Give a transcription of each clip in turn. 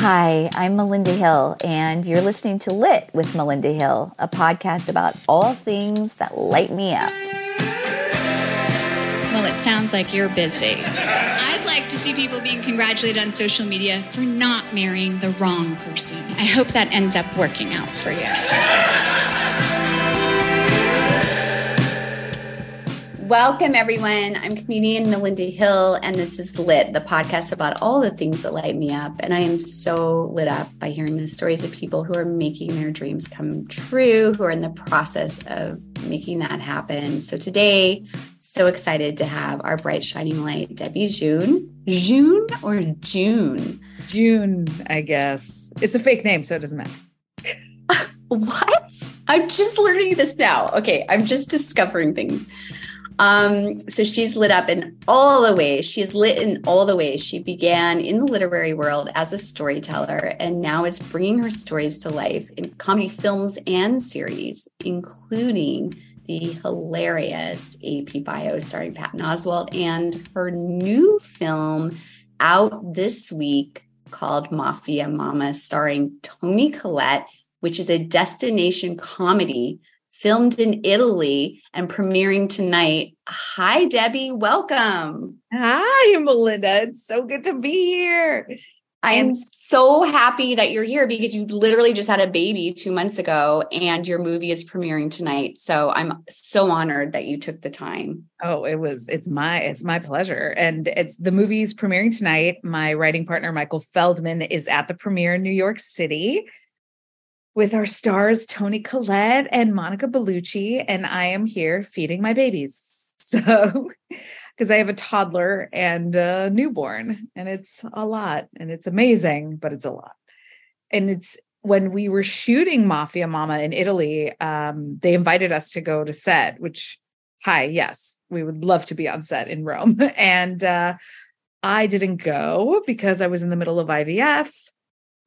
Hi, I'm Melinda Hill, and you're listening to Lit with Melinda Hill, a podcast about all things that light me up. Well, it sounds like you're busy. I'd like to see people being congratulated on social media for not marrying the wrong person. I hope that ends up working out for you. Welcome, everyone. I'm comedian Melinda Hill, and this is Lit, the podcast about all the things that light me up. And I am so lit up by hearing the stories of people who are making their dreams come true, who are in the process of making that happen. So today, so excited to have our bright, shining light, Debbie Jhoon. June or June? June, I guess. It's a fake name, so it doesn't matter. what? I'm just learning this now. Okay, I'm just discovering things. Um, so she's lit up in all the ways. She is lit in all the ways. She began in the literary world as a storyteller and now is bringing her stories to life in comedy films and series, including the hilarious AP Bio starring Patton Oswalt and her new film out this week called Mafia Mamma starring Toni Collette, which is a destination comedy filmed in Italy and premiering tonight. Hi, Debbie. Welcome. Hi, Melinda. It's so good to be here. I am so happy that you're here because you literally just had a baby two months ago and your movie is premiering tonight. So I'm so honored that you took the time. Oh, it was, it's my, it's my pleasure. And it's the movie's premiering tonight. My writing partner, Michael Feldman, is at the premiere in New York City with our stars Toni Collette and Monica Bellucci, and I am here feeding my babies. So, because I have a toddler and a newborn, and it's a lot, and it's amazing, but it's a lot. And it's when we were shooting Mafia Mamma in Italy, um, they invited us to go to set, which, hi, yes, we would love to be on set in Rome. And uh, I didn't go because I was in the middle of IVF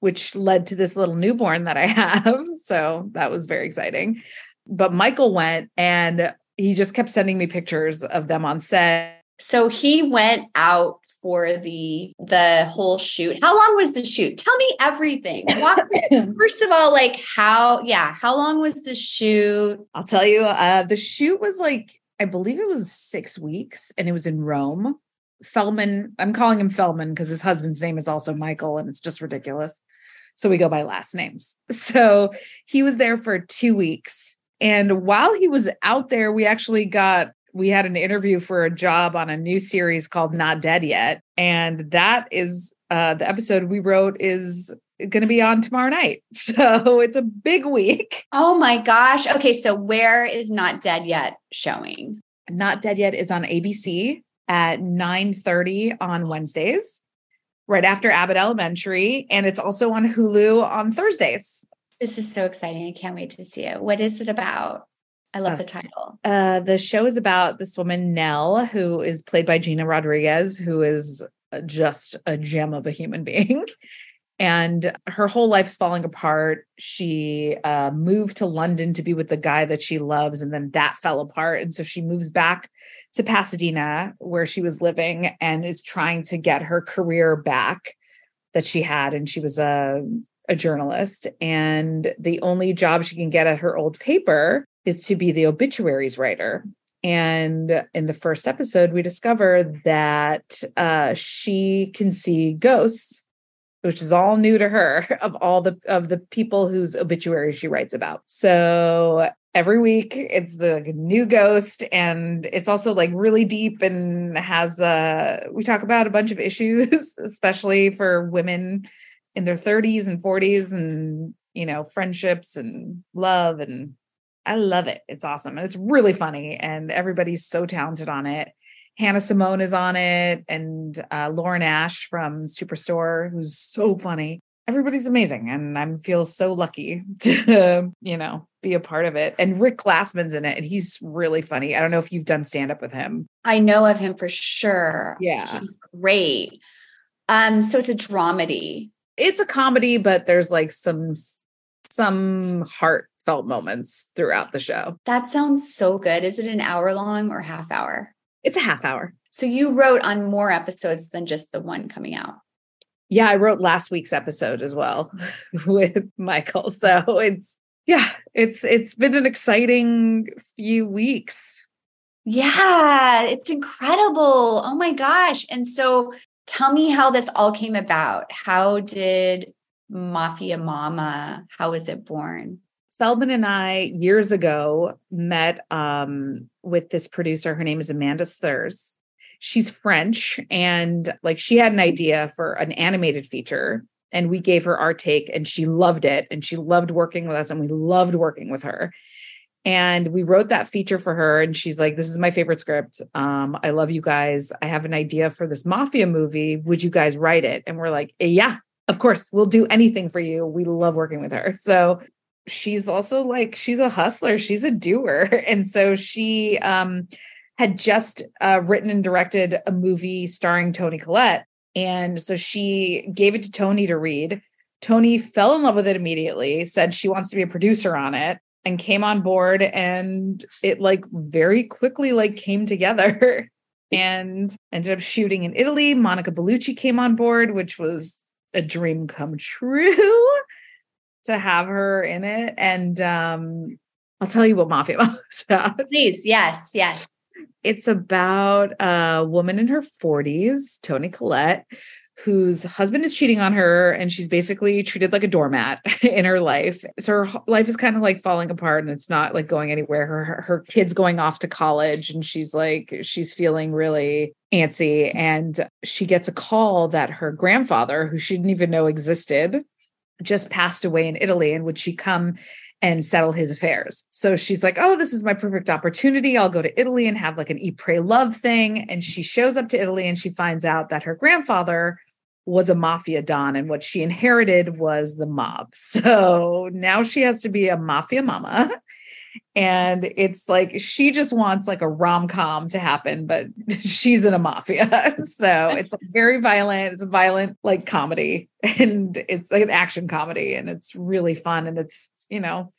which led to this little newborn that I have. So that was very exciting. But Michael went and he just kept sending me pictures of them on set. So he went out for the the whole shoot. How long was the shoot? Tell me everything. First of all, like how yeah, how long was the shoot? I'll tell you. Uh the shoot was like I believe it was 6 weeks and it was in Rome. Feldman, I'm calling him Feldman because his husband's name is also Michael and it's just ridiculous. So we go by last names. So he was there for two weeks. And while he was out there, we actually got we had an interview for a job on a new series called Not Dead Yet. And that is uh, the episode we wrote is going to be on tomorrow night. So it's a big week. Oh my gosh. Okay. So where is Not Dead Yet showing? Not Dead Yet is on ABC at 9 30 on Wednesdays, right after Abbott Elementary. And it's also on Hulu on Thursdays. This is so exciting. I can't wait to see it. What is it about? I love uh, the title. Uh, the show is about this woman, Nell, who is played by Gina Rodriguez, who is just a gem of a human being and her whole life's falling apart. She uh, moved to London to be with the guy that she loves, and then that fell apart. And so she moves back to Pasadena, where she was living, and is trying to get her career back that she had. And she was a, a journalist. And the only job she can get at her old paper is to be the obituaries writer. And in the first episode, we discover that uh, she can see ghosts which is all new to her of all the of the people whose obituaries she writes about. So every week it's the new ghost and it's also like really deep and has uh we talk about a bunch of issues especially for women in their 30s and 40s and you know friendships and love and I love it. It's awesome and it's really funny and everybody's so talented on it. Hannah Simone is on it, and uh, Lauren Ash from Superstore, who's so funny. Everybody's amazing, and I feel so lucky to, you know, be a part of it. And Rick Glassman's in it, and he's really funny. I don't know if you've done stand up with him. I know of him for sure. Yeah, he's great. Um, so it's a dramedy. It's a comedy, but there's like some some heartfelt moments throughout the show. That sounds so good. Is it an hour long or half hour? It's a half hour. So you wrote on more episodes than just the one coming out. Yeah, I wrote last week's episode as well with Michael. So it's yeah, it's it's been an exciting few weeks. Yeah, it's incredible. Oh my gosh. And so tell me how this all came about. How did Mafia Mamma, how was it born? Feldman and I years ago met um, with this producer. Her name is Amanda Sthers. She's French and like she had an idea for an animated feature and we gave her our take and she loved it and she loved working with us and we loved working with her. And we wrote that feature for her and she's like this is my favorite script. Um I love you guys. I have an idea for this mafia movie. Would you guys write it? And we're like, "Yeah, of course. We'll do anything for you. We love working with her." So she's also like she's a hustler she's a doer. And so she um had just uh, written and directed a movie starring toni collette. And so she gave it to toni to read. Toni fell in love with it immediately said she wants to be a producer on it and came on board and it like very quickly like came together. And ended up shooting in italy. Monica bellucci came on board which was a dream come true to have her in it. And um, I'll tell you what Mafia is about. Please, yes, yes. It's about a woman in her 40s, Toni Collette, whose husband is cheating on her and she's basically treated like a doormat in her life. So her life is kind of like falling apart and it's not like going anywhere. Her, her, her kid's going off to college and she's like, she's feeling really antsy. And she gets a call that her grandfather, who she didn't even know existed, just passed away in Italy and would she come and settle his affairs. So she's like, Oh, this is my perfect opportunity. I'll go to Italy and have like an eat, pray, love thing. And she shows up to Italy and she finds out that her grandfather was a mafia don and what she inherited was the mob. So now she has to be a mafia mama. And it's like she just wants like a rom com to happen, but she's in a mafia. so it's like very violent. It's a violent like comedy and it's like an action comedy and it's really fun. And it's, you know,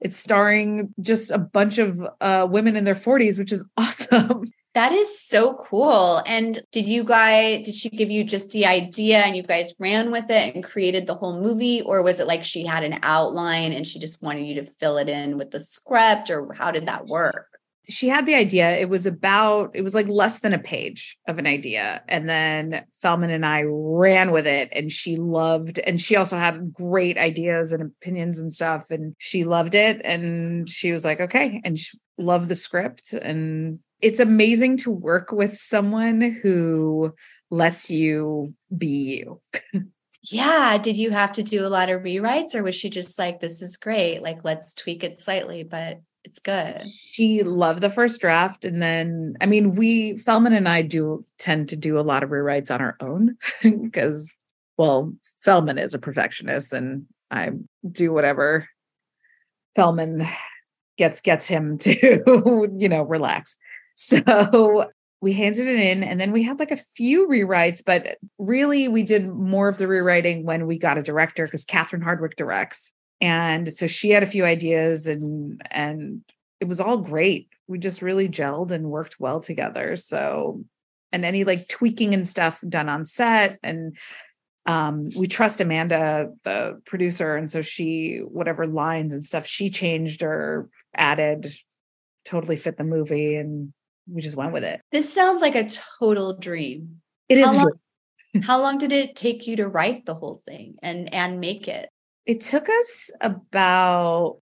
it's starring just a bunch of uh, women in their 40s, which is awesome. That is so cool. And did you guys, did she give you just the idea and you guys ran with it and created the whole movie? Or was it like she had an outline and she just wanted you to fill it in with the script? Or how did that work? She had the idea. It was about, it was like less than a page of an idea. And then Feldman and I ran with it and she loved, and she also had great ideas and opinions and stuff. And she loved it. And she was like, okay. And she loved the script and it's amazing to work with someone who lets you be you. yeah. Did you have to do a lot of rewrites or was she just like, this is great? Like, let's tweak it slightly, but it's good. She loved the first draft. And then, I mean, we, Feldman and I do tend to do a lot of rewrites on our own because, well, Feldman is a perfectionist and I do whatever Feldman gets gets him to you know relax so we handed it in and then we had like a few rewrites, but really we did more of the rewriting when we got a director because Catherine Hardwicke directs. And so she had a few ideas and and it was all great. We just really gelled and worked well together. So and any like tweaking and stuff done on set and um, we trust Amanda, the producer, and so she whatever lines and stuff she changed or added totally fit the movie and we just went with it. This sounds like a total dream. It is. How long, how long did it take you to write the whole thing and and make it? It took us about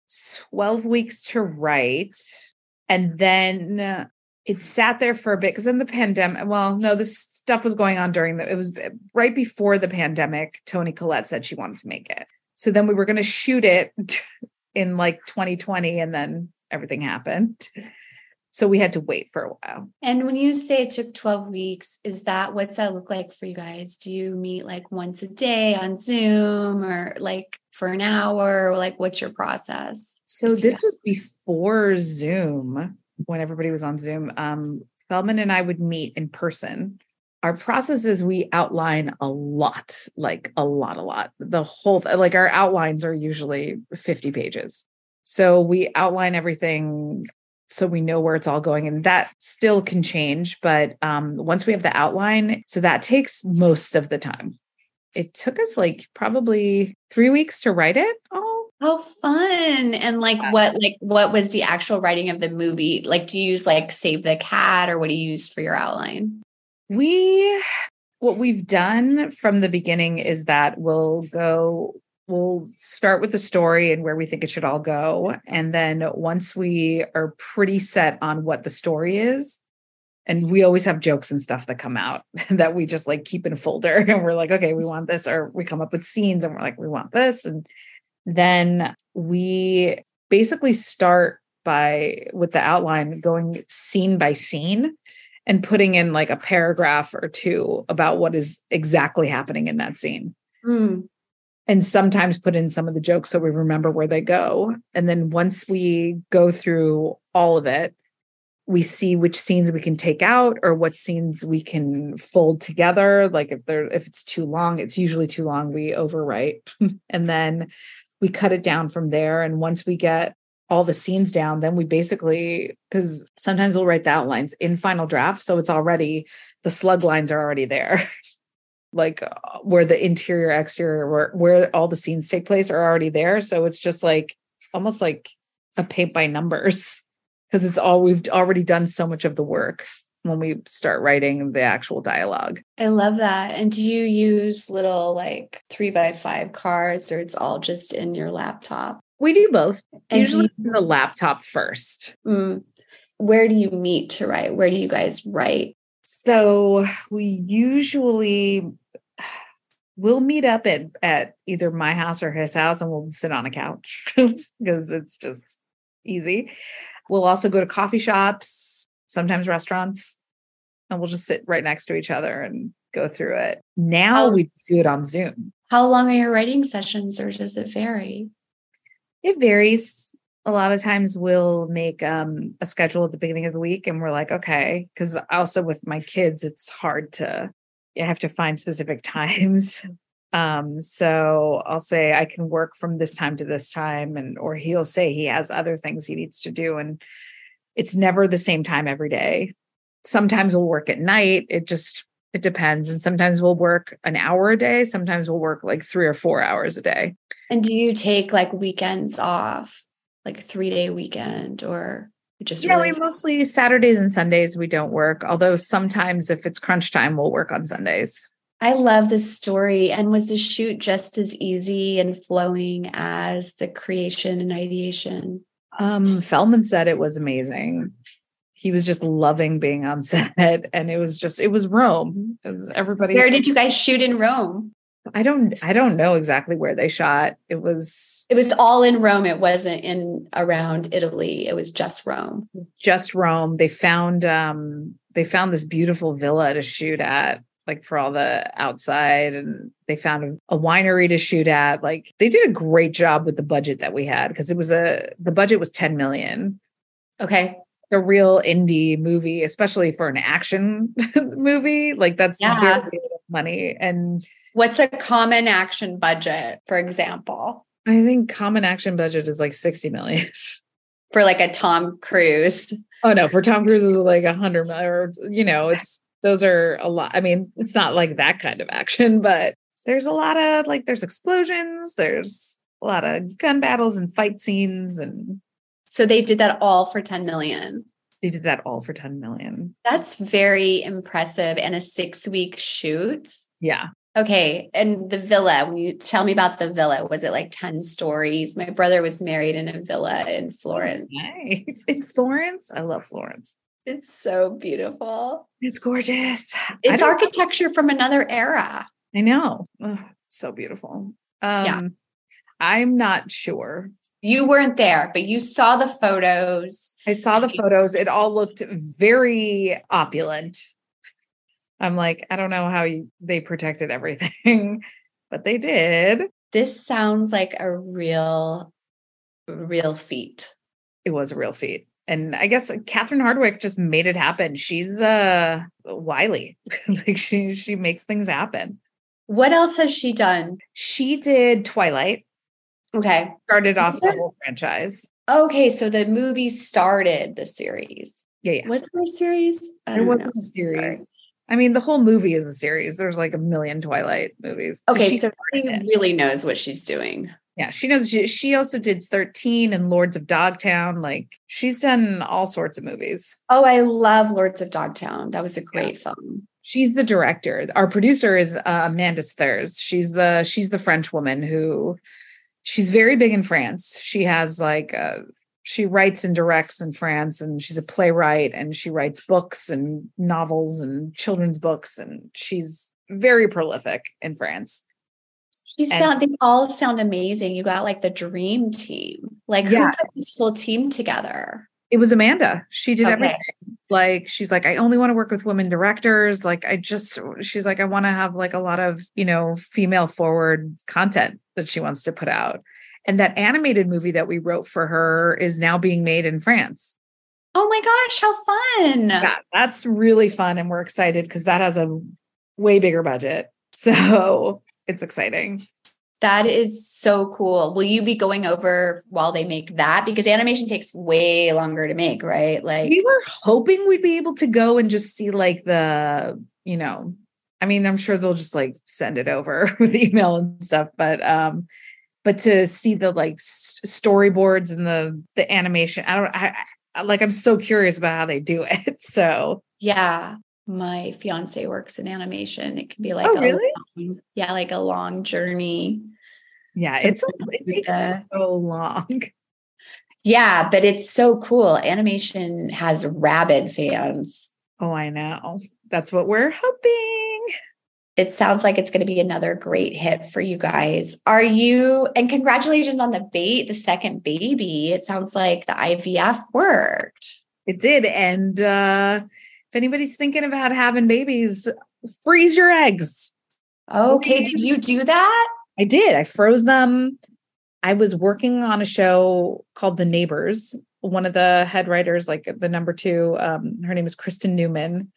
12 weeks to write. And then it sat there for a bit because in the pandemic, well, no, this stuff was going on during the, it was right before the pandemic. Toni Collette said she wanted to make it. So then we were going to shoot it in like 2020 and then everything happened. So we had to wait for a while. And when you say it took 12 weeks, is that what's that look like for you guys? Do you meet like once a day on Zoom or like for an hour? Or like what's your process? So this was before Zoom when everybody was on Zoom. Um, Feldman and I would meet in person. Our process is we outline a lot, like a lot, a lot. The whole, like our outlines are usually 50 pages. So we outline everything so we know where it's all going and that still can change but um, once we have the outline so that takes most of the time it took us like probably three weeks to write it all. How fun. And like Yeah. what like what was the actual writing of the movie? Like do you use like Save the Cat or what do you use for your outline? We what we've done from the beginning is that we'll go we'll start with the story and where we think it should all go. And then once we are pretty set on what the story is and we always have jokes and stuff that come out that we just like keep in a folder. And we're like okay we want this or we come up with scenes and we're like we want this. And then we basically start by with the outline going scene by scene and putting in like a paragraph or two about what is exactly happening in that scene. Hmm. And sometimes put in some of the jokes so we remember where they go. And then once we go through all of it we see which scenes we can take out or what scenes we can fold together. Like if they're if it's too long it's usually too long we overwrite. And then we cut it down from there. And once we get all the scenes down then we basically because sometimes we'll write the outlines in final draft so it's already the slug lines are already there like uh, where the interior exterior where where all the scenes take place are already there so it's just like almost like a paint by numbers because it's all we've already done so much of the work when we start writing the actual dialogue I love that. And do you use little like three by five cards or it's all just in your laptop? we do both And usually you- the laptop first Mm. Where do you meet to write? Where do you guys write? So we usually we'll meet up at at either my house or his house and we'll sit on a couch because it's just easy. We'll also go to coffee shops, sometimes restaurants, and we'll just sit right next to each other and go through it. Now Oh. we do it on Zoom. How long are your writing sessions or does it vary? It varies. A lot of times we'll make um, a schedule at the beginning of the week and we're like, okay, because also with my kids, it's hard to, you have to find specific times. Um, so I'll say I can work from this time to this time, and or he'll say he has other things he needs to do. And it's never the same time every day. Sometimes we'll work at night. It just it depends. And sometimes we'll work an hour a day. Sometimes we'll work like three or four hours a day. And do you take like weekends off, like three day weekend or just Yeah, really we mostly Saturdays and Sundays we don't work. Although sometimes if it's crunch time, we'll work on Sundays. I love this story. And was the shoot just as easy and flowing as the creation and ideation? Um, Feldman said it was amazing. He was just loving being on set, and it was just it was Rome. It was everybody. Where did you guys shoot in Rome? I don't I don't know exactly where they shot. It was It was all in Rome. It wasn't in around Italy. It was just Rome. just Rome. They found um they found this beautiful villa to shoot at, like for all the outside, and they found a, winery to shoot at. Like they did a great job with the budget that we had because it was a the budget was 10 million. Okay. A real indie movie, especially for an action movie. Like that's Yeah. money. And What's a common action budget, for example, I think common action budget is like 60 million. for like a Tom Cruise? Oh no, for Tom Cruise is like a hundred million, or you know, it's those are a lot. I mean, it's not like that kind of action, but there's a lot of like there's explosions, there's a lot of gun battles and fight scenes, and So they did that all for 10 million. they did that all for 10 million. That's very impressive. And a six week shoot. Yeah. Okay. And the villa, when you tell me about the villa, was it like 10 stories? My brother was married in a villa in Florence. Nice. In Florence. I love Florence. It's so beautiful. It's gorgeous. It's architecture from another era. I know. So beautiful. Um Yeah. I'm not sure. You weren't there, but you saw the photos. I saw the photos. It all looked very opulent. I'm like, I don't know how you, they protected everything, but they did. This sounds like a real, real feat. It was a real feat. And I guess Catherine Hardwicke just made it happen. She's uh wily. like she she makes things happen. What else has she done? She did Twilight, Okay. started off the whole franchise. Okay. So the movie started the series. Yeah, yeah. Was there a series? I There don't wasn't a series. Sorry. I mean, the whole movie is a series. There's like a million Twilight movies. Okay, she so she really knows what she's doing. yeah, she knows. She, she also did 13 and Lords of Dogtown. Like she's done all sorts of movies. Oh, I love Lords of Dogtown. That was a great film. She's the director. Our producer is uh, Amanda Sthers. She's the she's the French woman who she's very big in France. She has like uh, she writes and directs in France, and she's a playwright, and she writes books and novels and children's books, and she's very prolific in France. You And- sound they all sound amazing. You got like the dream team. Like Yeah. who put this full team together? It was Amanda. She did Okay. everything. Like she's like, I only want to work with women directors. Like I just she's like, I want to have like a lot of, you know, female forward content that she wants to put out. And that animated movie that we wrote for her is now being made in France. Oh my gosh, how fun. Yeah, that's really fun. And we're excited because that has a way bigger budget. So it's exciting. That is so cool. Will you be going over while they make that? Because animation takes way longer to make, right? Like we were hoping we'd be able to go and just see like the you know i mean i'm sure they'll just like send it over with email and stuff but um but to see the like storyboards and the the animation i don't I, I like i'm so curious about how they do it so Yeah. My fiance works in animation. It can be like Oh, a really? long- yeah, like a long journey. yeah it's it takes so long Yeah, but it's so cool. Animation has rabid fans. oh i know that's what we're hoping It sounds like it's going to be another great hit for you guys. Are you and congratulations on the bait, the second baby. It sounds like the IVF worked. it did and uh if anybody's thinking about having babies freeze your eggs Okay, did you do that? I did. I froze them. I was working on a show called The Neighbors. One of the head writers, like the number two, um, her name is Kristen Newman.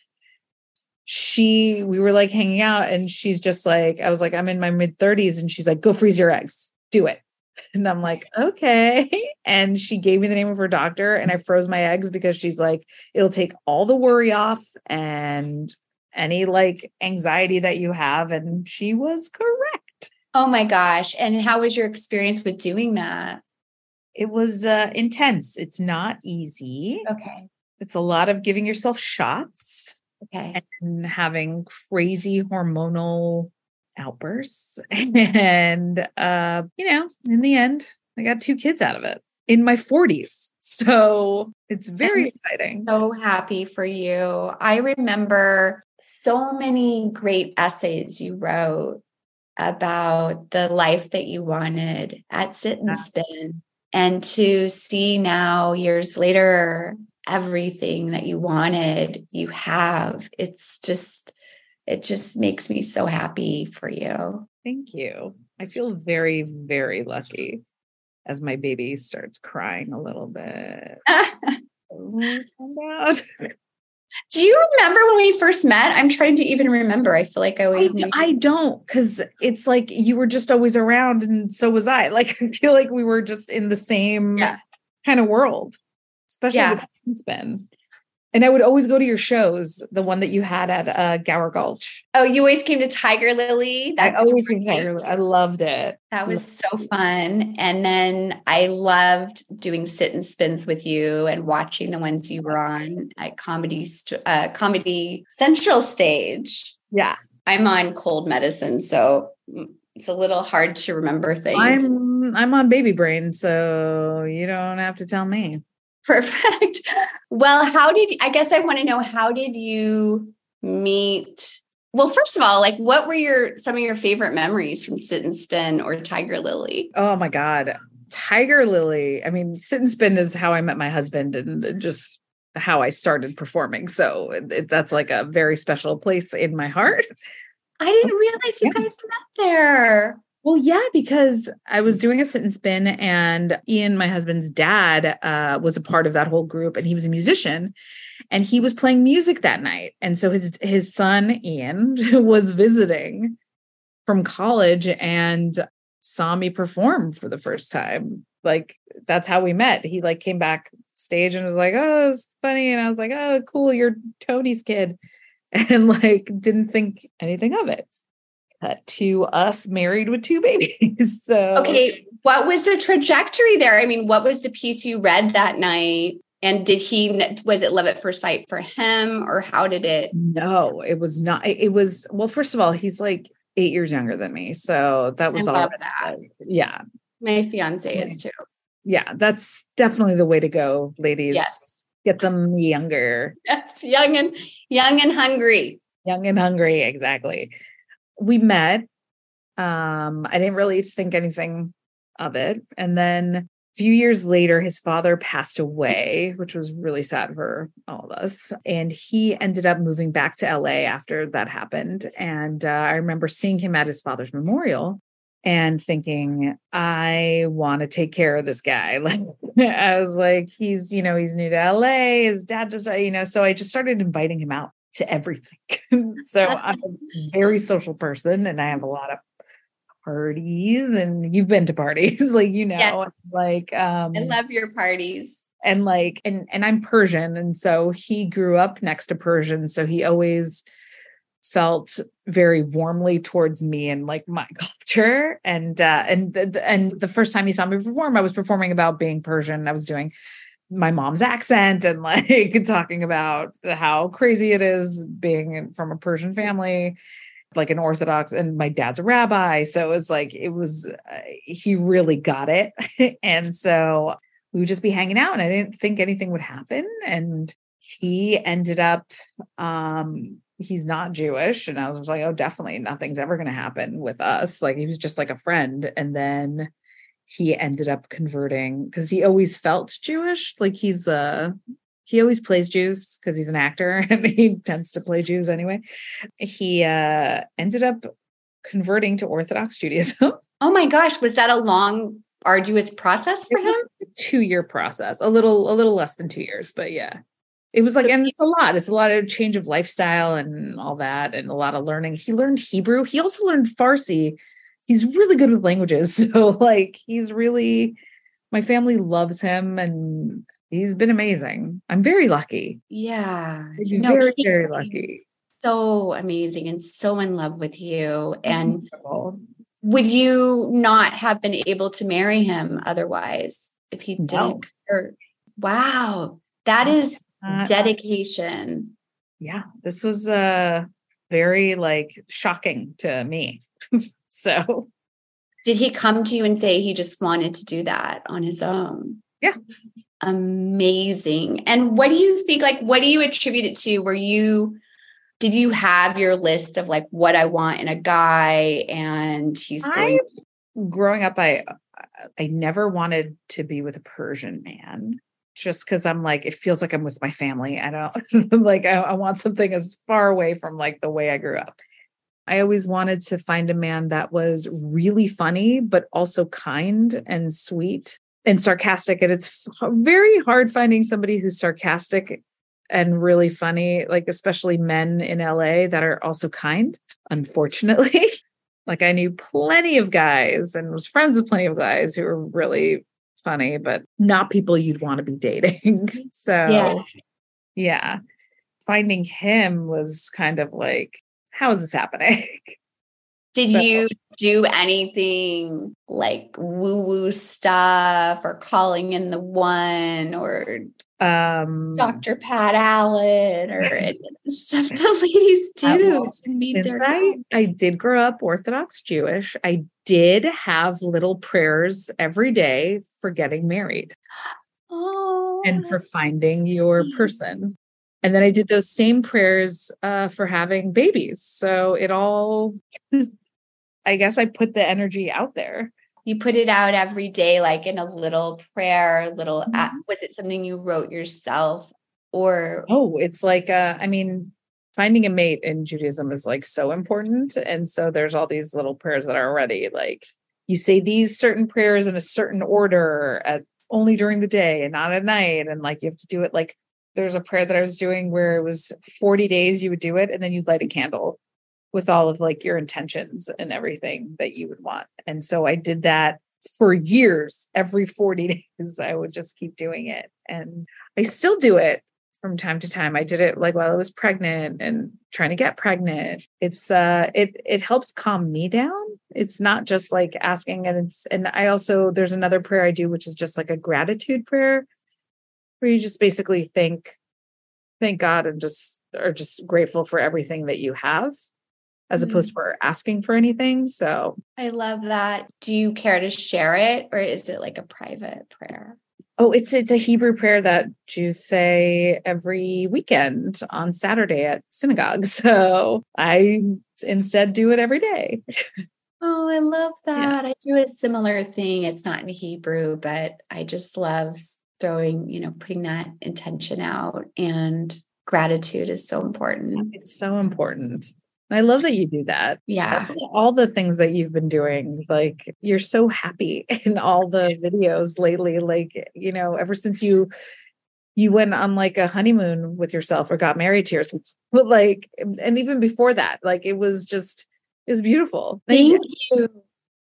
She, we were like hanging out, and she's just like, I was like, I'm in my mid 30s, and she's like, go freeze your eggs, do it. And I'm like, okay. And she gave me the name of her doctor, and I froze my eggs because she's like, it'll take all the worry off and any like anxiety that you have. And she was correct. Oh my gosh. And how was your experience with doing that? It was uh, intense. It's not easy. Okay. It's a lot of giving yourself shots Okay. and having crazy hormonal outbursts. And, uh, you know, in the end, I got two kids out of it in my 40s. So it's very I'm exciting. So happy for you. I remember so many great essays you wrote about the life that you wanted at Sit N Spin. And to see now, years later, everything that you wanted, you have. It's just, it just makes me so happy for you. Thank you. I feel very, very lucky as my baby starts crying a little bit. Do you remember when we first met? I'm trying to even remember. I feel like I always knew. I, I don't because it's like you were just always around and so was I. Like I feel like we were just in the same Yeah. kind of world, especially Yeah. with Spin. And I would always go to your shows, the one that you had at uh, Gower Gulch. oh, you always came to Tiger Lily. I always great. remember, I loved it. That was so fun. And then I loved doing sit and spins with you and watching the ones you were on at Comedy uh, Comedy Central stage. Yeah, I'm on cold medicine, so it's a little hard to remember things. I'm I'm on baby brain, so you don't have to tell me. Perfect. Well, how did I guess I want to know how did you meet? Well, first of all, like what were your some of your favorite memories from Sit N Spin or Tiger Lily? Oh my God. Tiger Lily. I mean, sit and spin is how I met my husband and just how I started performing. So it, that's like a very special place in my heart. I didn't realize you Yeah. guys met there. Well, yeah, because I was doing a sit and spin, and Ian, my husband's dad, uh, was a part of that whole group, and he was a musician, and he was playing music that night. And so his his son Ian was visiting from college and saw me perform for the first time. Like that's how we met. He like came back stage and was like, "Oh, it's funny," and I was like, "Oh, cool, you're Tony's kid." and like didn't think anything of it. To us married with two babies. So Okay, what was the trajectory there? I mean, what was the piece you read that night? And did he was it love at first sight for him or how did it No, it was not. It was well, first of all, he's like eight years younger than me. So that was all love that. yeah. My fiance is too. Yeah. That's definitely the way to go, ladies. Yes. Get them younger. Yes, young and young and hungry. young and hungry exactly we met um i didn't really think anything of it. And then a few years later his father passed away which was really sad for all of us. And he ended up moving back to la after that happened. And uh, i remember seeing him at his father's memorial and thinking i want to take care of this guy. Like i was like he's you know he's new to la his dad just uh, you know so i just started inviting him out to everything. so I'm a very social person and I have a lot of parties and you've been to parties like you know Yes. like um I love your parties. and like and and I'm Persian and so he grew up next to Persian so he always felt very warmly towards me and like my culture and uh and the, and the first time he saw me perform I was performing about being Persian I was doing my mom's accent and like talking about how crazy it is being from a Persian family like an orthodox and my dad's a rabbi. So it was like it was uh, he really got it. And so we would just be hanging out and i didn't think anything would happen. And he ended up um he's not jewish. And i was like oh definitely nothing's ever going to happen with us. Like he was just like a friend. And then he ended up converting because he always felt jewish like he's uh he always plays Jews because he's an actor and he tends to play Jews anyway. He uh, ended up converting to Orthodox Judaism. Oh my gosh, was that a long, arduous process for It him? two-year process, a little, a little less than two years, but yeah, it was like, So and it's a lot. It's a lot of change of lifestyle and all that, and a lot of learning. He learned Hebrew. He also learned Farsi. He's really good with languages, so like he's really. My family loves him, and he's been amazing. I'm very lucky. Yeah. No, very, very lucky. So amazing and so in love with you. And Wonderful. would you not have been able to marry him otherwise if he didn't? Or, wow. That is. Uh, dedication. yeah, this was uh very like shocking to me. so Did he come to you and say he just wanted to do that on his own? Yeah. Amazing. And what do you think? Like, what do you attribute it to? Were you, did you have your list of like what I want in a guy and he's going growing up, I I never wanted to be with a Persian man. Just because I'm like, it feels like I'm with my family. I don't like I, I want something as far away from like the way I grew up. I always wanted to find a man that was really funny, but also kind and sweet and sarcastic. And it's very hard finding somebody who's sarcastic and really funny, like especially men in LA that are also kind, unfortunately. like I knew plenty of guys and was friends with plenty of guys who were really funny, but not people you'd want to be dating. so Yeah. yeah. Finding him was kind of like, how is this happening? Did So- you do anything like woo woo stuff or calling in the one or Um Dr. Pat Allen or any of the stuff the ladies Uh, do well, to meet since their I, I did grow up Orthodox Jewish, I did have little prayers every day for getting married oh, and for finding your person. And then I did those same prayers uh, for having babies. So it all, I guess I put the energy out there. you put it out every day like in a little prayer little a- Mhm. was it something you wrote yourself or Oh, it's like, uh, I mean, finding a mate in Judaism is like so important. And so there's all these little prayers that are already like, you say these certain prayers in a certain order at only during the day and not at night. And like, you have to do it like, there's a prayer that I was doing where it was 40 days you would do it and then you'd light a candle with all of like your intentions and everything that you would want. And so I did that for years. Every 40 days, I would just keep doing it. And I still do it from time to time. I did it like while I was pregnant and trying to get pregnant. It's uh it it helps calm me down. It's not just like asking and it's and I also there's another prayer I do which is just like a gratitude prayer where you just basically thank thank God and just are just grateful for everything that you have as opposed Mm. for asking for anything. So I love that. Do you care to share it or is it like a private prayer? Oh, it's it's a Hebrew prayer that Jews say every weekend on Saturday at synagogue. So I instead do it every day. Oh, I love Yeah. that. I do a similar thing. It's not in Hebrew, but I just love throwing, you know, putting that intention out and gratitude is so important. It's so important. And I love that you do that. Yeah. All the things that you've been doing, like you're so happy in all the videos lately. Like, you know, ever since you you went on like a honeymoon with yourself or got married to yourself. But like and even before that, like it was just it was beautiful. Thank you.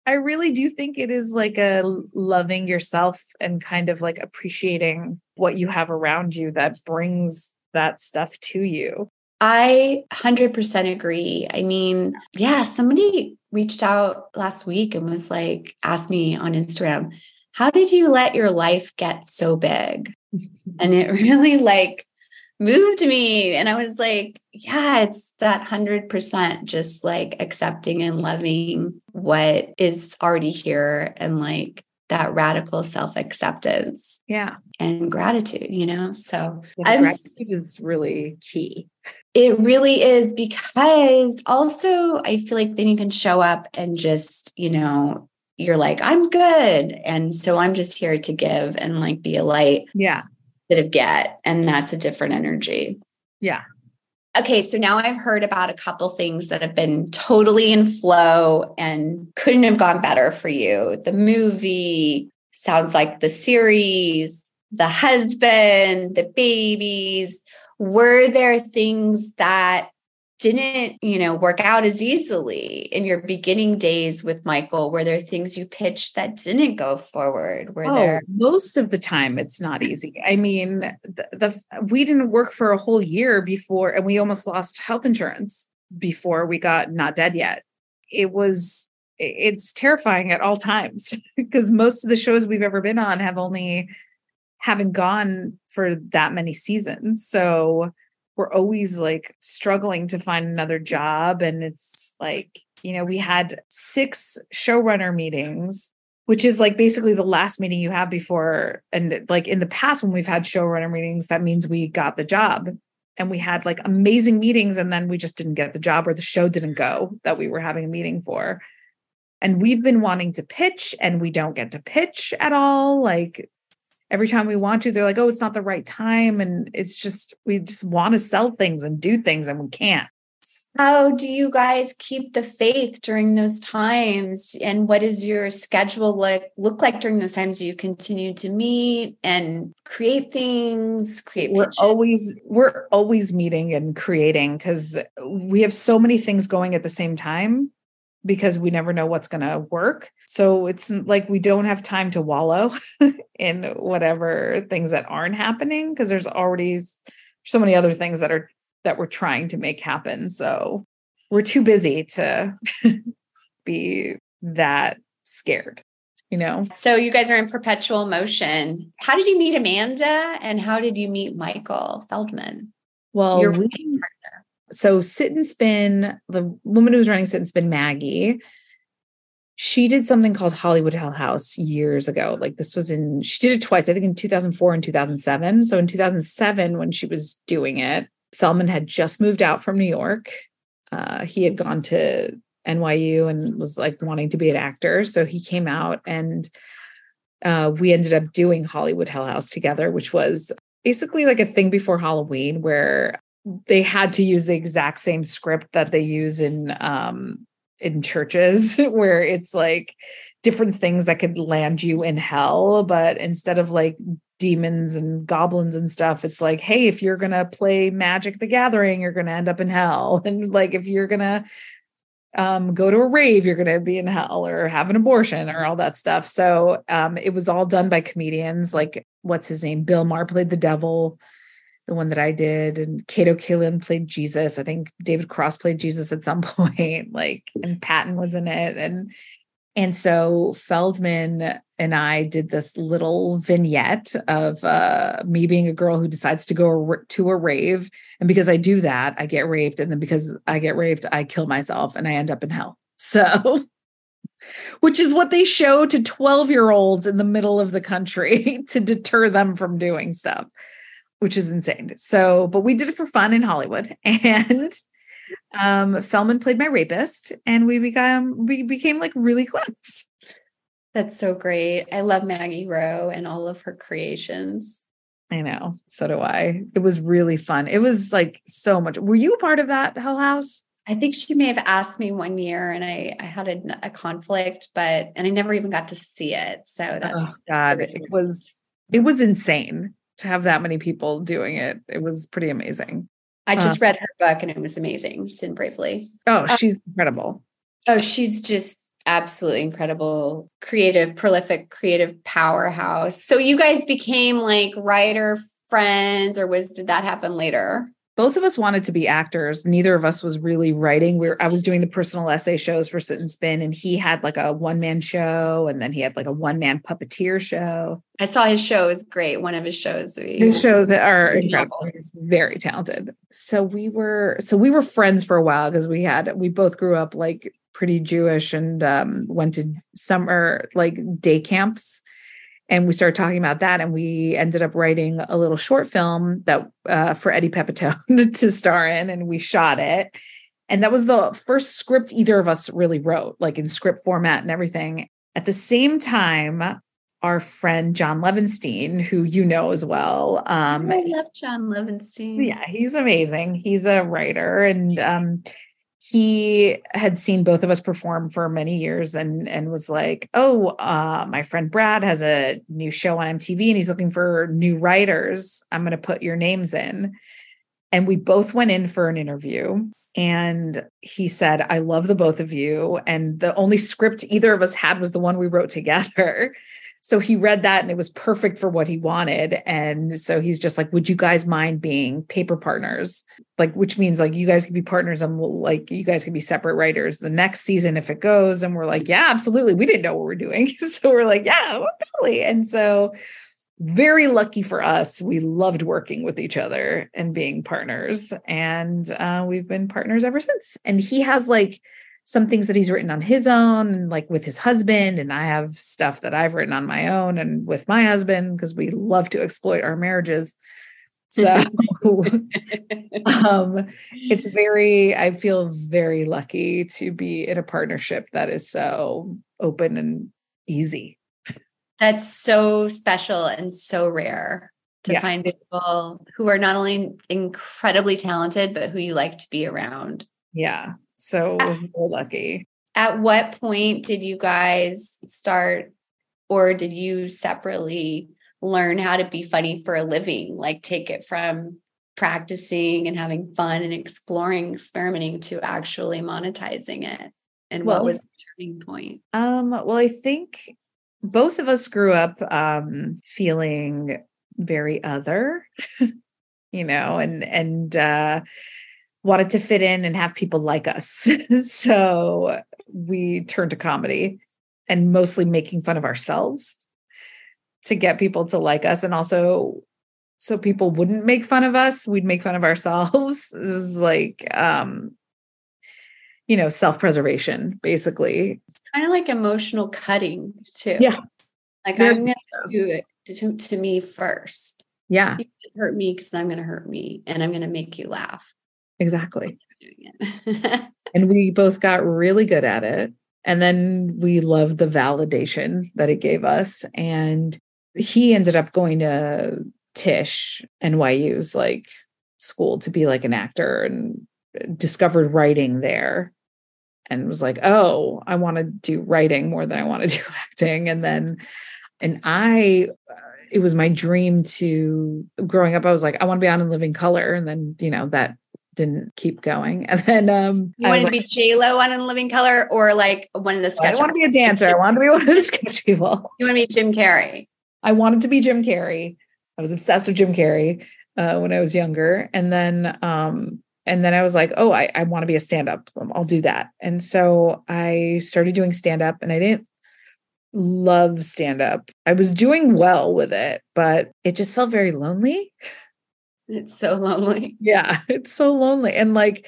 I really do think it is like a loving yourself and kind of like appreciating what you have around you that brings that stuff to you. I 100% agree. I mean, yeah, somebody reached out last week and was like, asked me on Instagram, how did you let your life get so big? And it really like moved me. And I was like, yeah, it's that 100% just like accepting and loving what is already here and like that radical self acceptance Yeah. and gratitude, you know? So I'm- gratitude is really key. it really is because also I feel like then you can show up and just, you know, you're like, I'm good. And so I'm just here to give and like be a light Yeah. Of get. And that's a different energy. Yeah. Okay, so now I've heard about a couple things that have been totally in flow and couldn't have gone better for you. The movie sounds like the series, the husband, the babies. Were there things that didn't, you know, work out as easily in your beginning days with Michael? Were there things you pitched that didn't go forward? Were Oh, there most of the time it's not easy. I mean, the, the we didn't work for a whole year before, and we almost lost health insurance before we got not dead yet. It was it's terrifying at all times because most of the shows we've ever been on have only haven't gone for that many seasons. So we're always like struggling to find another job. And it's like, you know, we had six showrunner meetings, which is like basically the last meeting you have before. And like in the past, when we've had showrunner meetings, that means we got the job. And we had like amazing meetings, and then we just didn't get the job or the show didn't go that we were having a meeting for. And we've been wanting to pitch, and we don't get to pitch at all. Like every time we want to, they're like, oh, it's not the right time. And it's just, we just want to sell things and do things and we can't. How do you guys keep the faith during those times? And what does your schedule look look like during those times? Do you continue to meet and create things, create We're pitches? always, we're always meeting and creating because we have so many things going at the same time because we never know what's going to work. So it's like we don't have time to wallow in whatever things that aren't happening because there's already so many other things that are that we're trying to make happen. So we're too busy to be that scared, you know? so you guys are in perpetual motion. How did you meet Amanda and how did you meet Michael Feldman? Well, Your we, so sit and spin, the woman who was running sit and spin, Maggie, she did something called Hollywood Hell House years ago. Like this was in, she did it twice, I think in 2004 and 2007. So in 2007, when she was doing it, Feldman had just moved out from New York. Uh, he had gone to NYU and was like wanting to be an actor. So he came out and uh, we ended up doing Hollywood Hell House together, which was basically like a thing before Halloween where they had to use the exact same script that they use in um in churches where it's like different things that could land you in hell but instead of like demons and goblins and stuff it's like hey if you're going to play magic the gathering you're going to end up in hell and like if you're going to um, go to a rave, you're going to be in hell or have an abortion or all that stuff. So um, it was all done by comedians. Like, what's his name? Bill Maher played the devil. The one that I did, and Kato Kaelin played Jesus. I think David Cross played Jesus at some point, like, and Patton was in it. And and so Feldman and I did this little vignette of uh, me being a girl who decides to go to a rave. And because I do that, I get raped. And then because I get raped, I kill myself and I end up in hell. So, which is what they show to 12 year olds in the middle of the country to deter them from doing stuff, which is insane. So, but we did it for fun in Hollywood. And um, Feldman played my rapist, and we became we became like really close. That's so great. I love Maggie Rowe and all of her creations. I know. So do I. It was really fun. It was like so much. Were you a part of that Hell House? I think she may have asked me one year and I, I had a, a conflict, but, and I never even got to see it. So oh, that's oh, God, it was, it was insane to have that many people doing it. It was pretty amazing. I just uh, read her book and it was amazing. Sin Bravely. Oh, uh, she's incredible. Oh, she's just absolutely incredible, creative, prolific, creative powerhouse. So you guys became like writer friends, or was did that happen later? Both of us wanted to be actors. Neither of us was really writing. We were, I was doing the personal essay shows for Sit N Spin, and he had like a one man show, and then he had like a one man puppeteer show. I saw his show is great. One of his shows. His shows are incredible. He's very talented. So we were, so we were friends for a while because we had, we both grew up like pretty Jewish and um, went to summer like day camps and we started talking about that and we ended up writing a little short film that uh, for eddie pepitone to star in and we shot it. And that was the first script either of us really wrote like in script format and everything. At the same time our friend john Levinstein, who you know as well um, i love john Levinstein. yeah he's amazing. He's a writer and um, he had seen both of us perform for many years and and was like oh uh, my friend brad has a new show on mtv and he's looking for new writers. I'm going to put your names in. And we both went in for an interview and he said i love the both of you. And the only script either of us had was the one we wrote together so he read that and it was perfect for what he wanted. And so he's just like, would you guys mind being paper partners? Like, which means like you guys can be partners and like you guys can be separate writers the next season if it goes. And we're like, yeah, absolutely. We didn't know what we're doing. so we're like, yeah, totally. And so very lucky for us. We loved working with each other and being partners. And uh, we've been partners ever since. And he has like, some things that he's written on his own, like with his husband, and I have stuff that I've written on my own and with my husband because we love to exploit our marriages. So um, it's very, I feel very lucky to be in a partnership that is so open and easy. That's so special and so rare to yeah. find people who are not only incredibly talented, but who you like to be around. Yeah. So we're lucky. At what point did you guys start, or did you separately learn how to be funny for a living? Like take it from practicing and having fun and exploring, experimenting to actually monetizing it? And well, what was the turning point? Um, well, I think both of us grew up um, feeling very other, you know, and and uh wanted to fit in and have people like us. so we turned to comedy and mostly making fun of ourselves to get people to like us. And also, so people wouldn't make fun of us, we'd make fun of ourselves. It was like, um, you know, self preservation, basically. It's kind of like emotional cutting, too. Yeah. Like, Very I'm going to do it to, to me first. Yeah. You hurt me because I'm going to hurt me and I'm going to make you laugh. Exactly. and we both got really good at it. And then we loved the validation that it gave us. And he ended up going to Tisch, NYU's like school to be like an actor and discovered writing there and was like, oh, I want to do writing more than I want to do acting. And then, and I, uh, it was my dream to growing up, I was like, I want to be on in living color. And then, you know, that didn't keep going. And then um You wanted to like, be J Lo on In Living Color or like one of the sketch. I want to be a dancer. I wanted to be one of the sketch people. You want to be Jim Carrey. I wanted to be Jim Carrey. I was obsessed with Jim Carrey. uh, when I was younger. And then, um, and then I was like, oh, I, I want to be a stand up. I'll do that. And so I started doing stand up and I didn't love stand up. I was doing well with it, but it just felt very lonely. It's so lonely. Yeah, it's so lonely. And like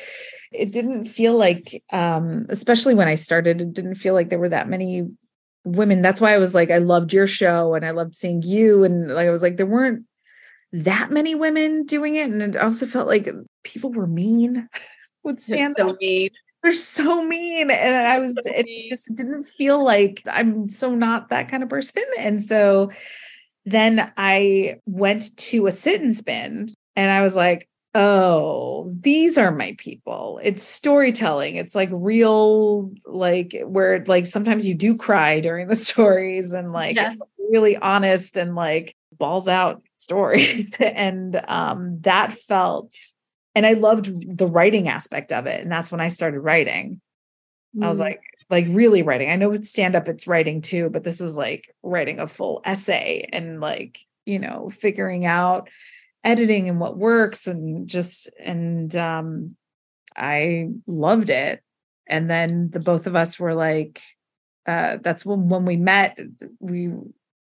it didn't feel like um especially when I started it didn't feel like there were that many women. That's why I was like I loved your show and I loved seeing you and like I was like there weren't that many women doing it and it also felt like people were mean would stand so mean. They're so mean. And I was, it just didn't feel like I'm so not that kind of person. And so then I went to a Sit N Spin and I was like, oh, these are my people. It's storytelling. It's like real, like where like sometimes you do cry during the stories and like yes. really honest and like balls out stories. and um that felt and I loved the writing aspect of it. And that's when I started writing. Mm. I was mm. like, like really writing. I know it's stand up, it's writing too, but this was like writing a full essay and like, you know, figuring out editing and what works and just and um I loved it. And then the both of us were like, uh, that's when when we met, we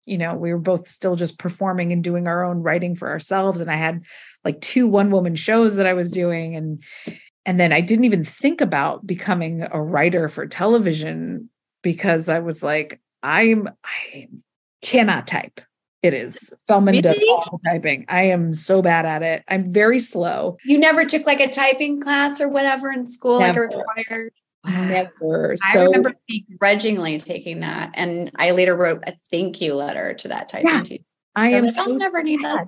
you know, we were both still just performing and doing our own writing for ourselves. And I had like two one woman shows that I was doing. And and then I didn't even think about becoming a writer for television because I was like, I'm I cannot type. It is. Feldman really? does all the typing. I am so bad at it. I'm very slow. You never took like a typing class or whatever in school, never. like a required. Never. I remember begrudgingly taking that, and I later wrote a thank you letter to that typing yeah, teacher. I am. So I'll never sad. need that.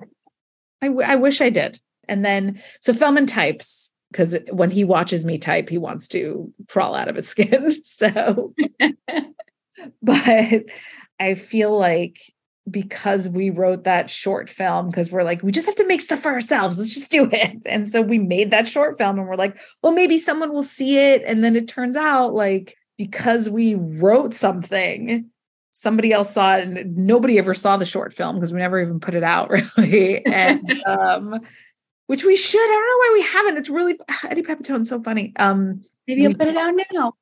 I, w- I wish I did. And then, so Feldman types because when he watches me type, he wants to crawl out of his skin. So, but I feel like because we wrote that short film because we're like we just have to make stuff for ourselves. Let's just do it. And so we made that short film and we're like well maybe someone will see it. And then it turns out like because we wrote something somebody else saw it and nobody ever saw the short film because we never even put it out really. And um which we should i don't know why we haven't. It's really eddie pepitone's so funny. Um maybe you'll put it out now.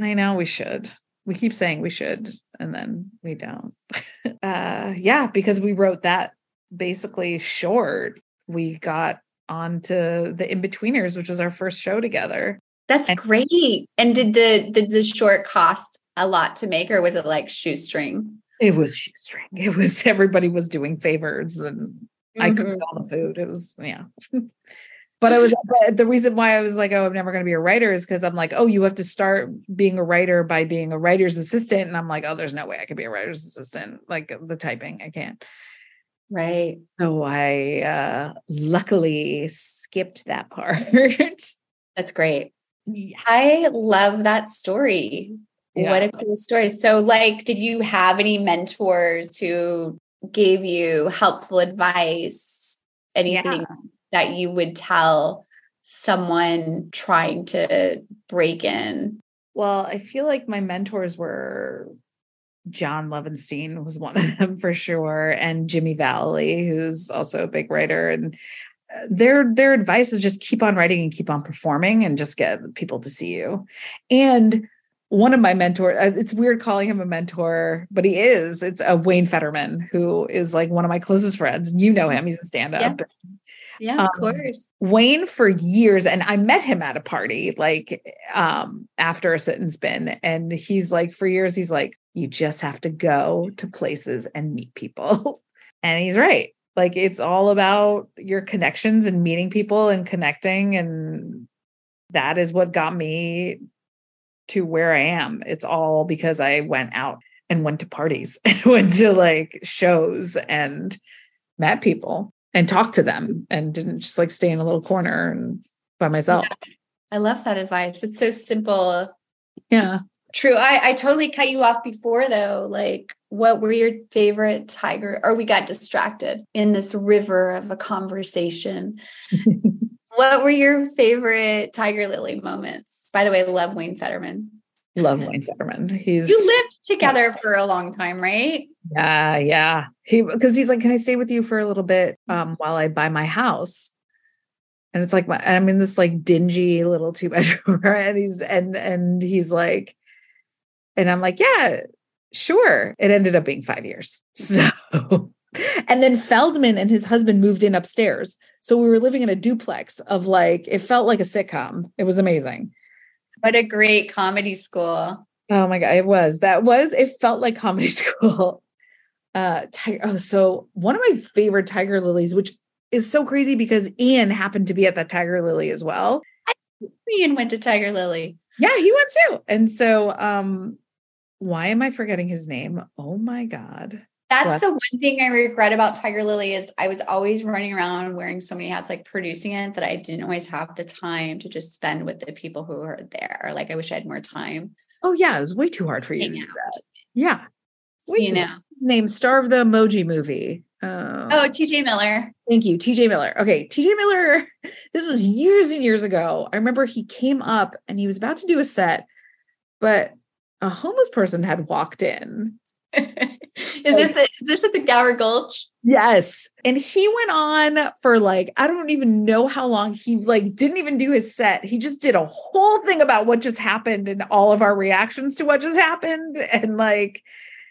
I know we should. We keep saying we should and then we don't. Uh yeah because we wrote that basically short. We got onto the Inbetweeners which was our first show together. That's and- great. And did the did the short cost a lot to make or was it like shoestring? It was shoestring. It was everybody was doing favors and mm-hmm. i cooked all the food. It was yeah but I was but the reason why I was like, oh, I'm never going to be a writer is because I'm like, oh, you have to start being a writer by being a writer's assistant, and I'm like, oh, there's no way I could be a writer's assistant. Like the typing, I can't. Right. So I uh luckily skipped that part. That's great. Yeah. I love that story. Yeah. What a cool story. So, like, did you have any mentors who gave you helpful advice? Anything yeah that you would tell someone trying to break in? Well, I feel like my mentors were John Levinstein was one of them for sure, and Jimmy Vallely, who's also a big writer. And uh, their their advice was just keep on writing and keep on performing and just get people to see you. And one of my mentors, uh, it's weird calling him a mentor, but he is. It's a Wayne Federman, who is like one of my closest friends. You know him; he's a stand-up. Yeah. Yeah, of um, course. Wayne for years, and I met him at a party, like um, after a Sit N Spin. And he's like, for years, he's like, you just have to go to places and meet people. and he's right. Like it's all about your connections and meeting people and connecting. And that is what got me to where I am. It's all because I went out and went to parties and went to like shows and met people and talk to them and didn't just like stay in a little corner and by myself. Yeah. I love that advice. It's so simple. Yeah. True. I, I totally cut you off before though. Like, what were your favorite tiger? Or we got distracted in this river of a conversation. what were your favorite Tiger Lily moments? By the way, I love Wayne Federman. Love Wayne Federman. He's You lived together for a long time, right? Yeah, yeah. He because he's like, Can I stay with you for a little bit um while I buy my house? And it's like my I'm in this like dingy little two bedroom and he's and and he's like, and I'm like, Yeah, sure. It ended up being five years. So and then Feldman and his husband moved in upstairs. So we were living in a duplex of like, it felt like a sitcom. It was amazing. What a great comedy school. Oh my God. It was. That was, it felt like comedy school. Uh, tiger, oh, so one of my favorite Tiger Lilies, which is so crazy because Ian happened to be at that Tiger Lily as well. Ian went to Tiger Lily. Yeah, he went too. And so, um, why am I forgetting his name? Oh my God. That's the one thing I regret about Tiger Lily is I was always running around wearing so many hats, like producing it, that I didn't always have the time to just spend with the people who were there. Like I wish I had more time. Oh yeah, it was way too hard for you. to do that. Yeah. Way You know. His name, star of the emoji movie. Uh, Oh, TJ Miller. Thank you, TJ Miller. Okay, TJ Miller, this was years and years ago. I remember he came up and he was about to do a set, but a homeless person had walked in. Is it the, is this at the Gower Gulch? Yes. And he went on for like, I don't even know how long. He like didn't even do his set. He just did a whole thing about what just happened and all of our reactions to what just happened. And like,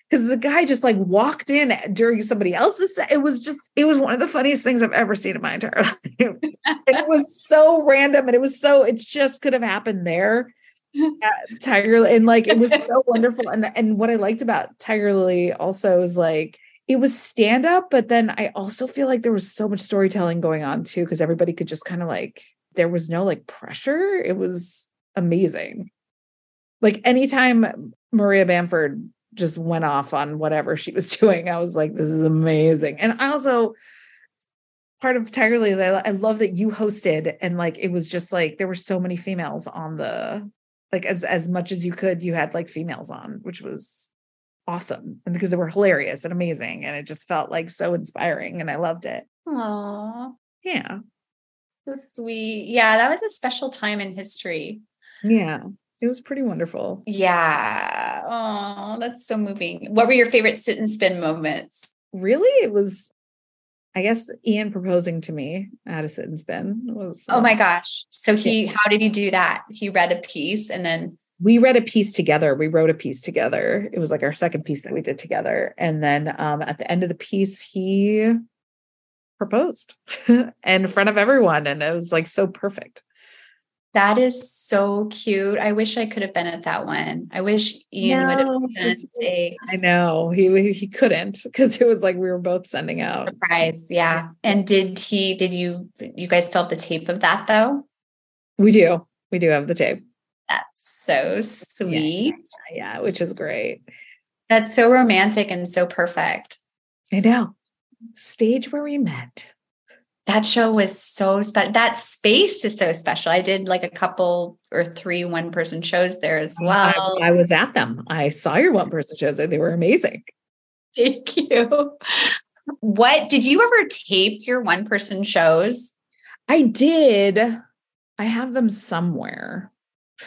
because the guy just like walked in during somebody else's set. It was just, it was one of the funniest things I've ever seen in my entire life. it was so random and it was so, it just could have happened there. At Tiger Lily. and like it was so wonderful. And and what I liked about Tiger Lily also is like it was stand up, but then I also feel like there was so much storytelling going on too, because everybody could just kind of like there was no like pressure. It was amazing. Like anytime Maria Bamford just went off on whatever she was doing, I was like, this is amazing. And I also part of Tiger Lily, I love that you hosted and like it was just like there were so many females on the like as as much as you could, you had like females on, which was awesome. And because they were hilarious and amazing. And it just felt like so inspiring and I loved it. Aw, Yeah. so sweet. Yeah, that was a special time in history. Yeah. It was pretty wonderful. Yeah. Oh, that's so moving. What were your favorite Sit N Spin moments? Really, it was I guess Ian proposing to me Addison's been and spin was Oh my gosh. So he, how did he do that? He read a piece and then, we read a piece together. We wrote a piece together. It was like our second piece that we did together. And then um, at the end of the piece, he proposed in front of everyone. And it was like so perfect. That is so cute. I wish I could have been at that one. I wish Ian would have No, sent he a I know he he couldn't because it was like we were both sending out. surprise. Yeah. And did he, did you, you guys still have the tape of that though? We do. We do have the tape. That's so sweet. Yeah, which is great. That's so romantic and so perfect. I know. Stage where we met. That show was so special. That space is so special. I did like a couple or three one person shows there as well. I, I was at them. I saw your one person shows. They were amazing. Thank you. What did you ever tape your one person shows? I did. I have them somewhere.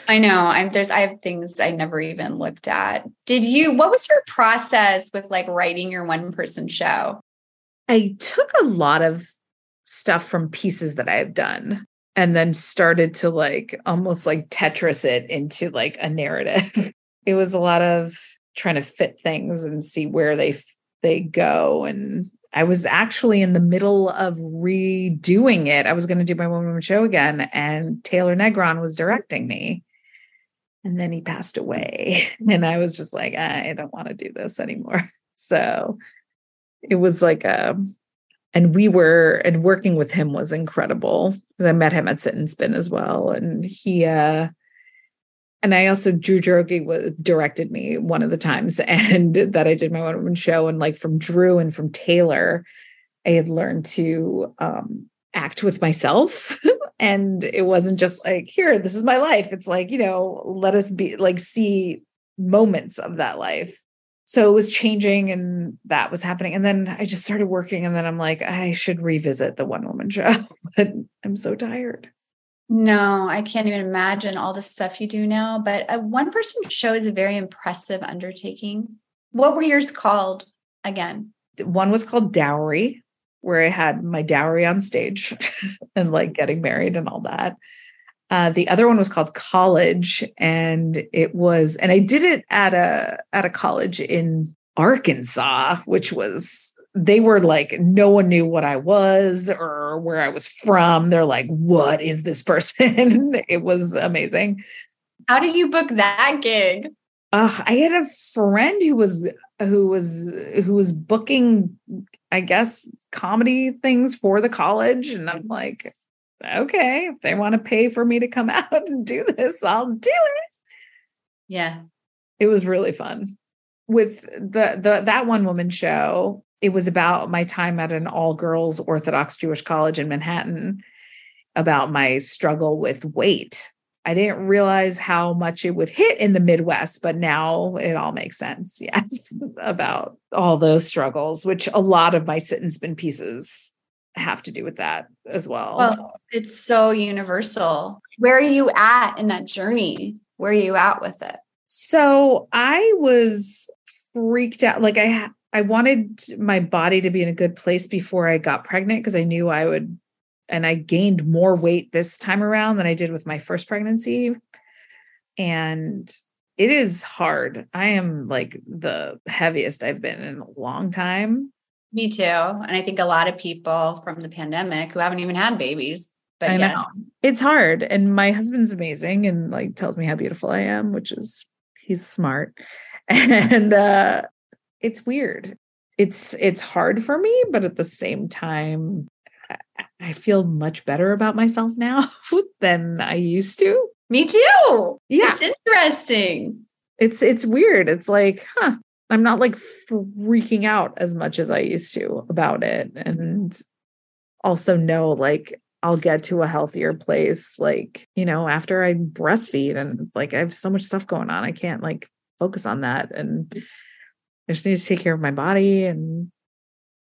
I know. I'm there's I have things I never even looked at. Did you what was your process with like writing your one person show? I took a lot of stuff from pieces that I have done and then started to like almost like Tetris it into like a narrative. it was a lot of trying to fit things and see where they they go and I was actually in the middle of redoing it. I was going to do my one woman show again and Taylor Negron was directing me. And then he passed away and I was just like I don't want to do this anymore. So it was like a and we were and working with him was incredible. I met him at Sit N Spin as well, and he uh and I also Drew Droege was directed me one of the times, and that I did my one woman show, and like from Drew and from Taylor, I had learned to um act with myself. And it wasn't just like here this is my life. It's like you know let us be like see moments of that life so it was changing and that was happening and then i just started working and then i'm like i should revisit the one woman show but i'm so tired No, I can't even imagine all the stuff you do now. But a one person show is a very impressive undertaking. What were yours called again? One was called Dowry, where I had my dowry on stage and like getting married and all that. Uh, the other one was called College, and it was, and I did it at a at a college in Arkansas, which was they were like no one knew what I was or where I was from. They're like, "What is this person?" it was amazing. How did you book that gig? Uh, I had a friend who was who was who was booking, I guess, comedy things for the college, and I'm like, okay, if they want to pay for me to come out and do this, I'll do it. Yeah. It was really fun. With the the that one woman show, it was about my time at an all girls Orthodox Jewish college in Manhattan, about my struggle with weight. I didn't realize how much it would hit in the Midwest, but now it all makes sense. Yes, about all those struggles, which a lot of my Sit N Spin pieces have to do with that as well. Well, it's so universal. Where are you at in that journey? Where are you at with it? So I was freaked out. Like I I wanted my body to be in a good place before I got pregnant because I knew I would and I gained more weight this time around than I did with my first pregnancy. And it is hard. I am like the heaviest I've been in a long time. Me too. And I think a lot of people from the pandemic who haven't even had babies. But I yes. know. It's hard. And my husband's amazing and like tells me how beautiful I am, which is he's smart. And uh it's weird. It's it's hard for me, but at the same time, I- I feel much better about myself now than I used to. Me too. Yeah. It's interesting. It's it's weird. It's like, huh, I'm not like freaking out as much as I used to about it. And also know like I'll get to a healthier place, like, you know, after I breastfeed and like I have so much stuff going on. I can't like focus on that. And I just need to take care of my body. And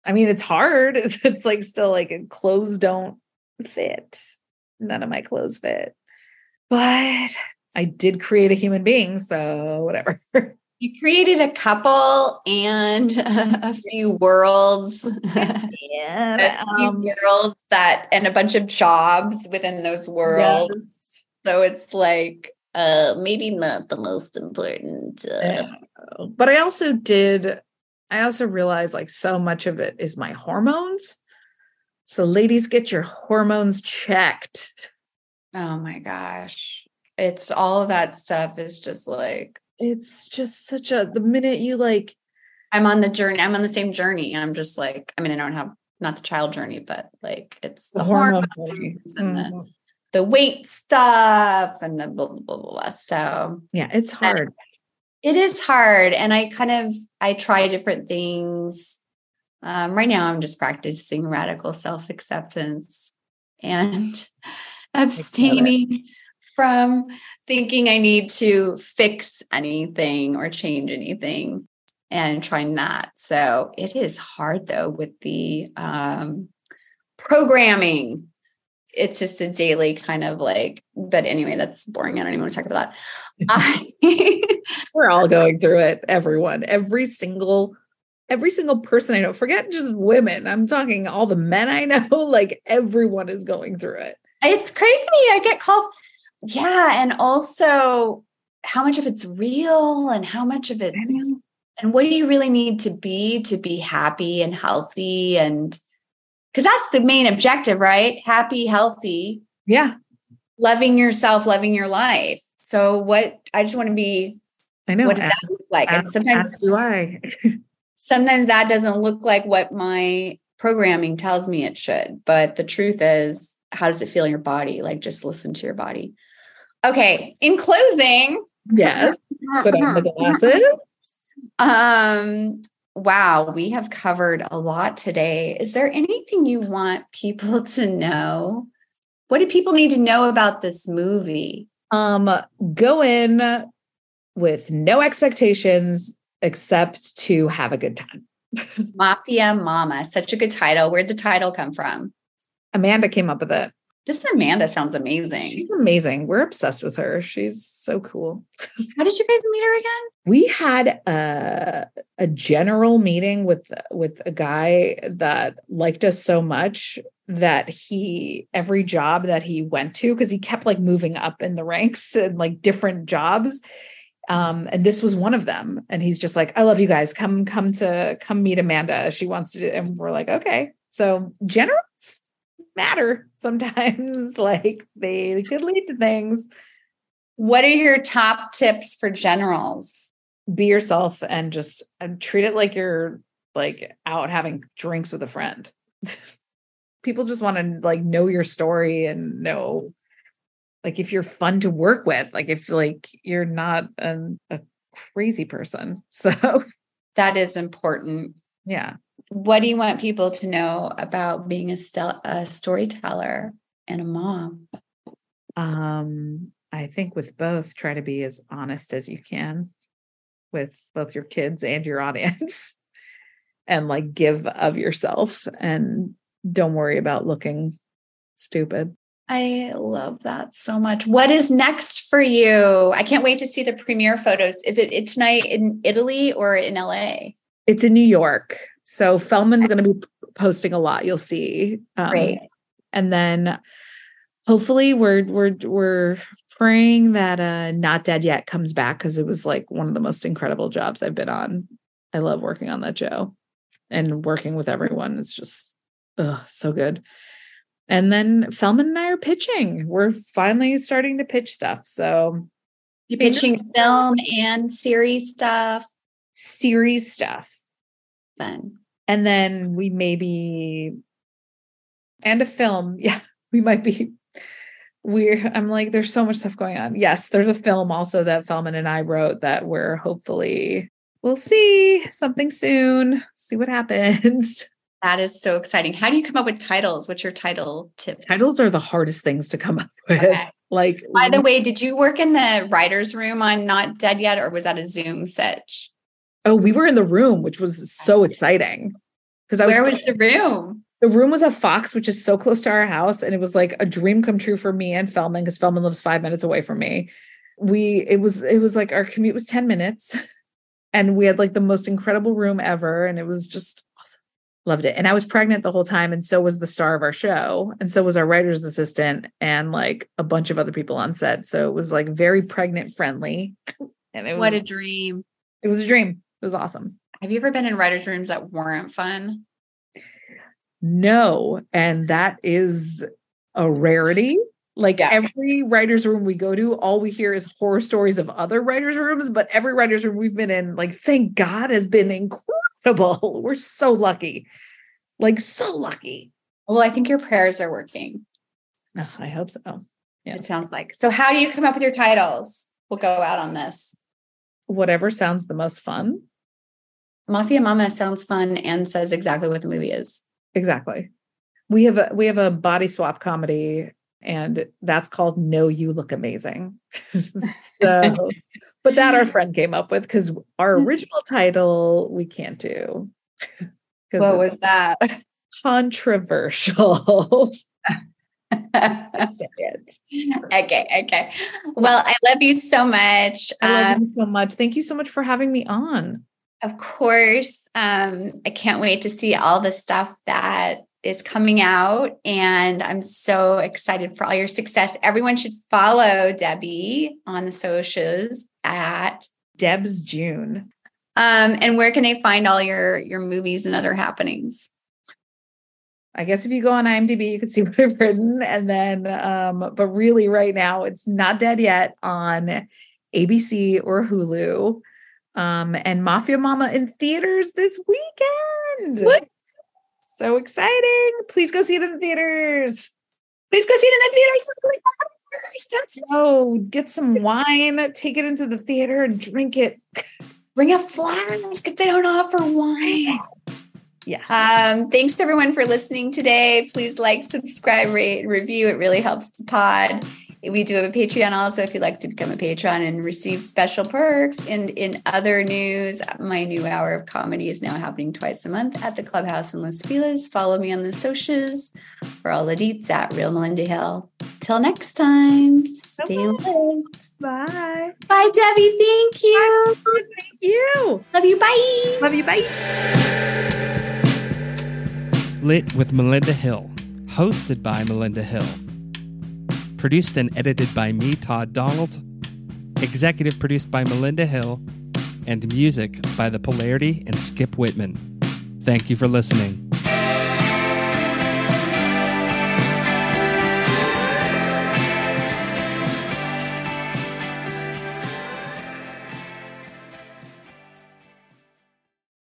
I mean, it's hard. It's, it's like still like clothes don't fit. None of my clothes fit. But I did create a human being. So whatever. You created a couple and a few worlds. yeah. a few worlds that and a bunch of jobs within those worlds. Yes. So it's like uh maybe not the most important. Uh, But I also did, I also realized like so much of it is my hormones. So, ladies, get your hormones checked. Oh my gosh. It's all of that stuff is just like It's just such a, the minute you like, I'm on the journey. I'm on the same journey. I'm just like, I mean, I don't have not the child journey, but like it's the, the hormones hormones. and the, Mhm. the weight stuff and the blah, blah, blah, blah, blah. So Yeah, it's hard. it is hard. And I kind of, I try different things. Um, right now I'm just practicing radical self-acceptance and abstaining from thinking I need to fix anything or change anything and trying that. So it is hard though with the um, programming. It's just a daily kind of like, but anyway, that's boring. I don't even want to talk about that. I, We're all going through it, everyone, every single. Every single person I know, forget just women. I'm talking all the men I know, like everyone is going through it. it's crazy. I get calls. Yeah. And also how much of it's real and how much of it's and what do you really need to be to be happy and healthy and because that's the main objective right? Happy healthy. Yeah, loving yourself loving your life. So what i just want to be I know. what does that look like? And sometimes do I. sometimes that doesn't look like what my programming tells me it should but the truth is how does it feel in your body? Like just listen to your body okay in closing Yes. Put on the glasses. Um, wow, we have covered a lot today. Is there anything you want people to know? What do people need to know about this movie? Um, go in with no expectations except to have a good time. Mafia Mamma, such a good title. Where'd the title come from? Amanda came up with it. This Amanda sounds amazing. She's amazing. We're obsessed with her. She's so cool. How did you guys meet her again? We had a a general meeting with with a guy that liked us so much that he every job that he went to because he kept like moving up in the ranks and like different jobs um and this was one of them and he's just like i love you guys come come to come meet amanda she wants to do, and we're like okay so generals matter sometimes like they could lead to things What are your top tips for generals? be yourself and just and treat it like you're like out having drinks with a friend people just want to like know your story and know like if you're fun to work with like if like you're not an, a crazy person so That is important. yeah What do you want people to know about being a, stel- a storyteller and a mom? um i think with both try to be as honest as you can with both your kids and your audience and like give of yourself and don't worry about looking stupid I love that so much. What is next for you? I can't wait to see the premiere photos. Is it, it tonight in Italy or in LA? It's in New York. So Feldman's going to be posting a lot. You'll see. Um, Great. And then hopefully we're we're we're praying that uh Not Dead Yet comes back because it was like one of the most incredible jobs I've been on. I love working on that show and working with everyone. It's just ugh, so good. And then Feldman and I are pitching. We're finally starting to pitch stuff. So You pitching film and series stuff. series stuff. Fun. and then we maybe and a film yeah we might be we're i'm like there's so much stuff going on yes there's a film also that Feldman and i wrote that we're hopefully we'll see something soon see what happens That is so exciting. How do you come up with titles? What's your title tip? titles are the hardest things to come up with Okay. like By the way, did you work in the writer's room on Not Dead Yet, or was that a Zoom sitch? Oh we were in the room which was so exciting because i was Where was the room? The room was a Fox, which is so close to our house, and it was like a dream come true for me and Feldman because Feldman lives five minutes away from me. We it was it was like our commute was ten minutes, and we had like the most incredible room ever, and it was just awesome. Loved it, and I was pregnant the whole time, and so was the star of our show, and so was our writer's assistant, and like a bunch of other people on set. So it was like very pregnant friendly, and it was What a dream. it was a dream. Was awesome. Have you ever been in writer's rooms that weren't fun? No, and that is a rarity. Like Yeah. every writer's room we go to, all we hear is horror stories of other writers' rooms, but every writer's room we've been in, like, thank God, has been incredible. We're so lucky. Like, so lucky. Well, I think your prayers are working. Ugh, I hope so. Yeah. It sounds like. So, how do you come up with your titles? We'll go out on this. Whatever sounds the most fun. Mafia Mamma sounds fun and says exactly what the movie is. Exactly. We have a we have a body swap comedy and that's called No You Look Amazing. so but that our friend came up with because our original title we can't do. What was that? controversial? Okay, okay. Well, I love you so much. I love Um, you so much. Thank you so much for having me on. Of course, um, I can't wait to see all the stuff that is coming out. And I'm so excited for all your success. Everyone should follow Debbie on the socials at Debs Jhoon. um, and where can they find all your your movies and other happenings? I guess if you go on IMDb, you can see what I've written. And then, um, but really, right now, it's not dead yet on ABC or Hulu. Um, and Mafia Mamma in theaters this weekend. What? So exciting. Please go see it in the theaters. Please go see it in the theaters. We're really happy. That's- Oh, get some wine, take it into the theater and drink it. Bring a flask if they don't offer wine. Yeah. Um, thanks everyone for listening today. Please like, subscribe, rate, review. It really helps the pod. We do have a Patreon also if you'd like to become a patron and receive special perks. And in other news, my new hour of comedy is now happening twice a month at the Clubhouse in Los Feliz. Follow me on the socials for all the deets at Real Melinda Hill. Till next time, stay lit. Bye. Bye, Debbie. Thank you. Thank you. Love you. Bye. Love you. Bye. Lit with Melinda Hill, hosted by Melinda Hill. Produced and edited by me, Todd Donald. Executive produced by Melinda Hill. And music by The Polarity and Skipp Whitman. Thank you for listening.